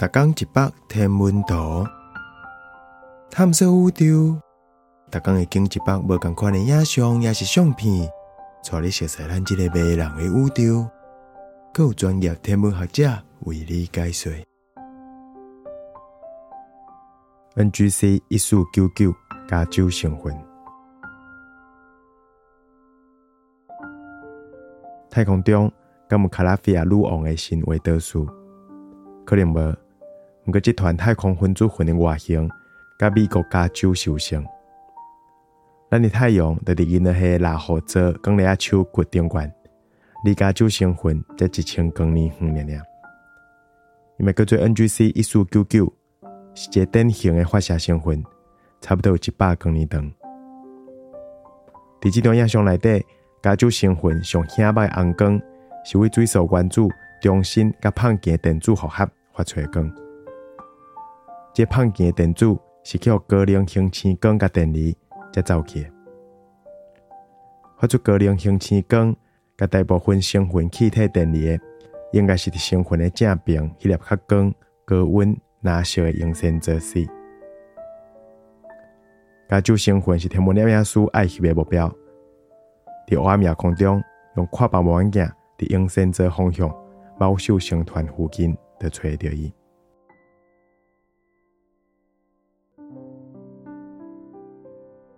逐工一百天文图，探索宇宙。逐工会经一百无共款的影像，也是相片，带你熟悉咱这个迷人的宇宙。更有专业天文学者为你解说。NGC 一四九九加州成分，太空中敢有卡拉菲亚女王的神话故事？可能无。毋过，这团太空分子群的外形，甲美国加州受成。咱的太阳在伫因的迄个蓝河座光日啊手骨中间，离加州成分才一千光年远尔尔。因为叫做 NGC 一四九九，是一个典型的发射成分，差不多有一百光年长。伫这段影像内底，加州成分上显白红光，是为水素原子中心甲胖健电子复合发出的光。这胖健的电子是靠高能氢氢光甲电离才走起，发出高能氢氢光甲大部分成分气体电离的，应该是伫成分的正边迄粒较光、高温、燃烧的阳线做势。加州成分是天文摄影师爱翕的目标，伫暗夜空中用看望远镜伫阳线做方向，猫秀星团附近就找到伊。